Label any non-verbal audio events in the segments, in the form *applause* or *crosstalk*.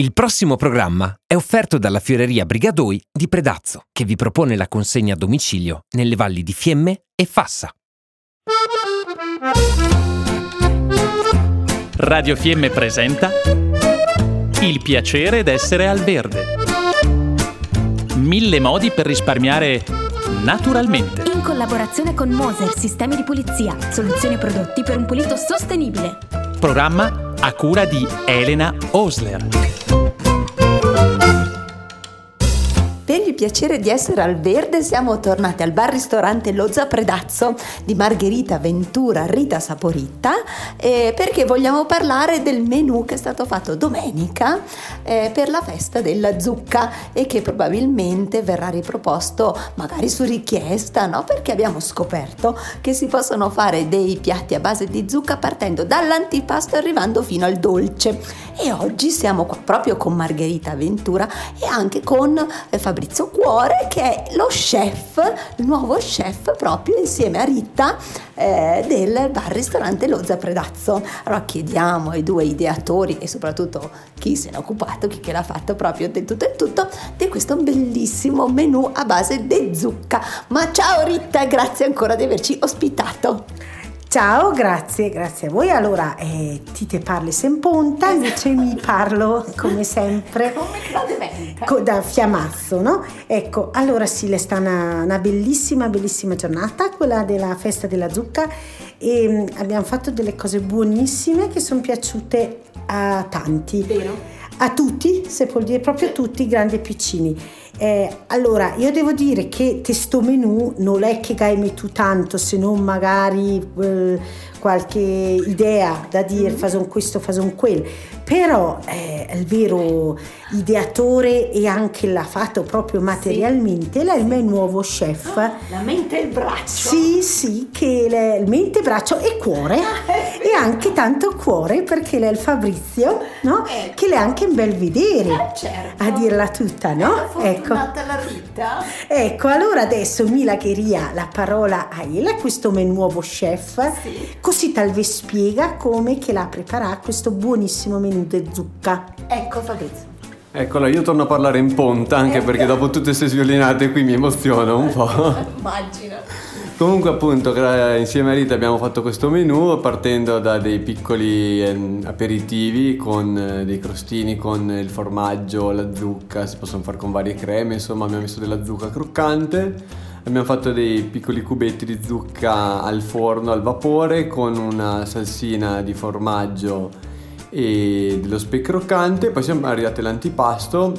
Il prossimo programma è offerto dalla Fioreria Brigadoi di Predazzo, che vi propone la consegna a domicilio nelle valli di Fiemme e Fassa. Radio Fiemme presenta Il piacere d'essere al verde. Mille modi per risparmiare naturalmente. In collaborazione con Moser Sistemi di Pulizia, soluzioni e prodotti per un pulito sostenibile. Programma a cura di Elena Osler. Per il piacere di essere al verde siamo tornati al bar ristorante Lozza Predazzo di Margherita Ventura Rita Saporita eh, perché vogliamo parlare del menù che è stato fatto domenica eh, per la festa della zucca e che probabilmente verrà riproposto magari su richiesta, no? Perché abbiamo scoperto che si possono fare dei piatti a base di zucca partendo dall'antipasto arrivando fino al dolce. E oggi siamo qua proprio con Margherita Ventura e anche con eh, Fabrizio Cuore che è lo chef, il nuovo chef proprio insieme a Rita eh, del bar ristorante Lozza Predazzo. Allora chiediamo ai due ideatori e soprattutto chi se ne è occupato, chi che l'ha fatto proprio del tutto e tutto, di questo bellissimo menù a base di zucca. Ma ciao Rita, grazie ancora di averci ospitato. Ciao, grazie, grazie a voi. Allora, eh, ti te parli semponta, invece mi parlo *laughs* come sempre co- da fiamazzo, no? Ecco, allora sì, le sta una, una bellissima, bellissima giornata, quella della festa della zucca e mm, abbiamo fatto delle cose buonissime che sono piaciute a tanti. Vero? A tutti, se può dire proprio tutti, grandi e piccini. Eh, allora, io devo dire che questo menù non è che gai metto tanto, se non magari eh, qualche idea da dire, fason questo, fason quel, però eh, il vero ideatore e anche l'ha fatto proprio materialmente, lei è il mio nuovo chef. La mente e il braccio. Sì, sì, che è il mente, braccio e cuore e *laughs* anche tanto cuore perché lei è il Fabrizio, no? Ecco. Che lei è anche un bel vedere, Eh, certo. a dirla tutta, no? Ecco. Fortunata la Rita. Ecco, allora adesso mi lagheria la parola a Ela, questo mio nuovo chef, Sì. così tal vi spiega come che la prepara questo buonissimo menù di zucca. Ecco Fabrizio. Eccola, io torno a parlare in ponta anche perché dopo tutte queste sviolinate qui mi emoziono un po'. *laughs* Immagino. Comunque appunto insieme a Rita abbiamo fatto questo menù partendo da dei piccoli ehm, aperitivi con eh, dei crostini con il formaggio, la zucca, si possono fare con varie creme, insomma abbiamo messo della zucca croccante. Abbiamo fatto dei piccoli cubetti di zucca al forno, al vapore, con una salsina di formaggio e dello speck croccante. Poi siamo arrivati all'antipasto,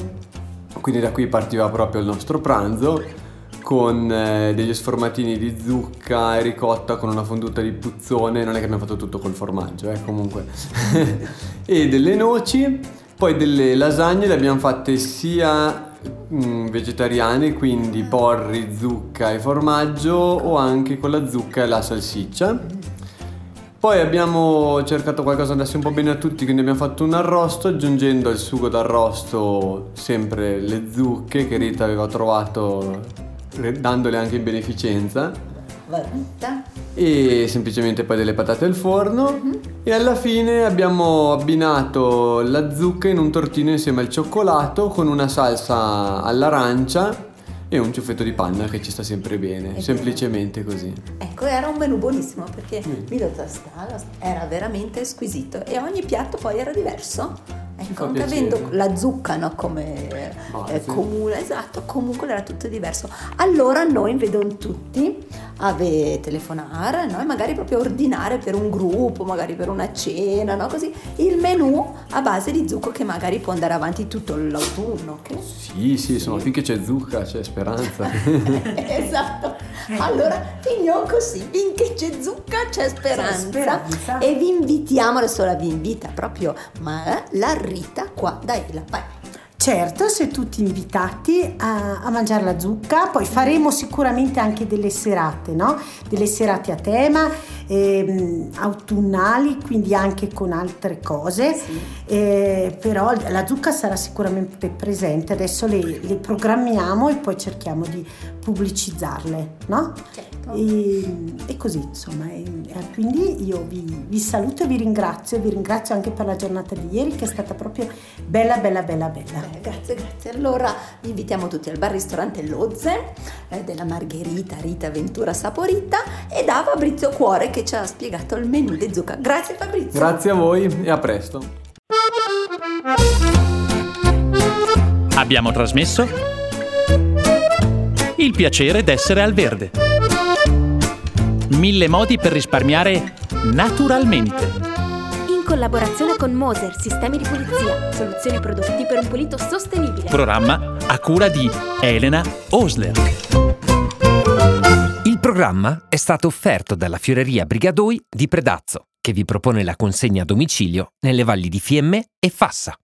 quindi da qui partiva proprio il nostro pranzo con eh, degli sformatini di zucca e ricotta con una fonduta di puzzone, non è che abbiamo fatto tutto col formaggio, eh, comunque, *laughs* e delle noci, poi delle lasagne le abbiamo fatte sia mm, vegetariane, quindi porri, zucca e formaggio o anche con la zucca e la salsiccia. Poi abbiamo cercato qualcosa che andasse un po' bene a tutti, quindi abbiamo fatto un arrosto aggiungendo al sugo d'arrosto sempre le zucche che Rita aveva trovato dandole anche in beneficenza Va Rita. e semplicemente poi delle patate al forno e alla fine abbiamo abbinato la zucca in un tortino insieme al cioccolato con una salsa all'arancia e un ciuffetto di panna che ci sta sempre bene, semplicemente così. Ecco, era un menù buonissimo perché Milo Tostalo era veramente squisito e ogni piatto poi era diverso. Ecco, anche avendo la zucca no, come eh, comune, esatto, comunque era tutto diverso. Allora noi vedono tutti a telefonare, no? e magari proprio ordinare per un gruppo, magari per una cena, no? così, il menù a base di zucco che magari può andare avanti tutto l'autunno. che- Sì, sì, insomma, finché c'è zucca c'è speranza. *laughs* esatto. Allora finiamo così, finché c'è zucca c'è speranza. speranza. E vi invitiamo, adesso la vi invita proprio ma, la Rita qua da Ela. Vai. Certo, siete tutti invitati a, a mangiare la zucca, poi faremo sicuramente anche delle serate, no? Delle serate a tema, ehm, autunnali, quindi anche con altre cose, Eh, però la zucca sarà sicuramente presente, adesso le, le programmiamo e poi cerchiamo di pubblicizzarle, no? Certo. E, e così, insomma, e, quindi io vi, vi saluto e vi ringrazio, vi ringrazio anche per la giornata di ieri che è stata proprio bella, bella, bella, bella. Bene, grazie, grazie. Allora vi invitiamo tutti al bar-ristorante Lozze eh, della Margherita Rita Ventura Saporita e da Fabrizio Cuore che ci ha spiegato il menù di zucca. Grazie Fabrizio. Grazie a voi e a presto. Abbiamo trasmesso Il piacere d'essere al verde. Mille modi per risparmiare naturalmente. In collaborazione con Moser Sistemi di Pulizia, soluzioni prodotti per un pulito sostenibile. Programma a cura di Elena Osler. Programma è stato offerto dalla Fioreria Brigadoi di Predazzo, che vi propone la consegna a domicilio nelle valli di Fiemme e Fassa.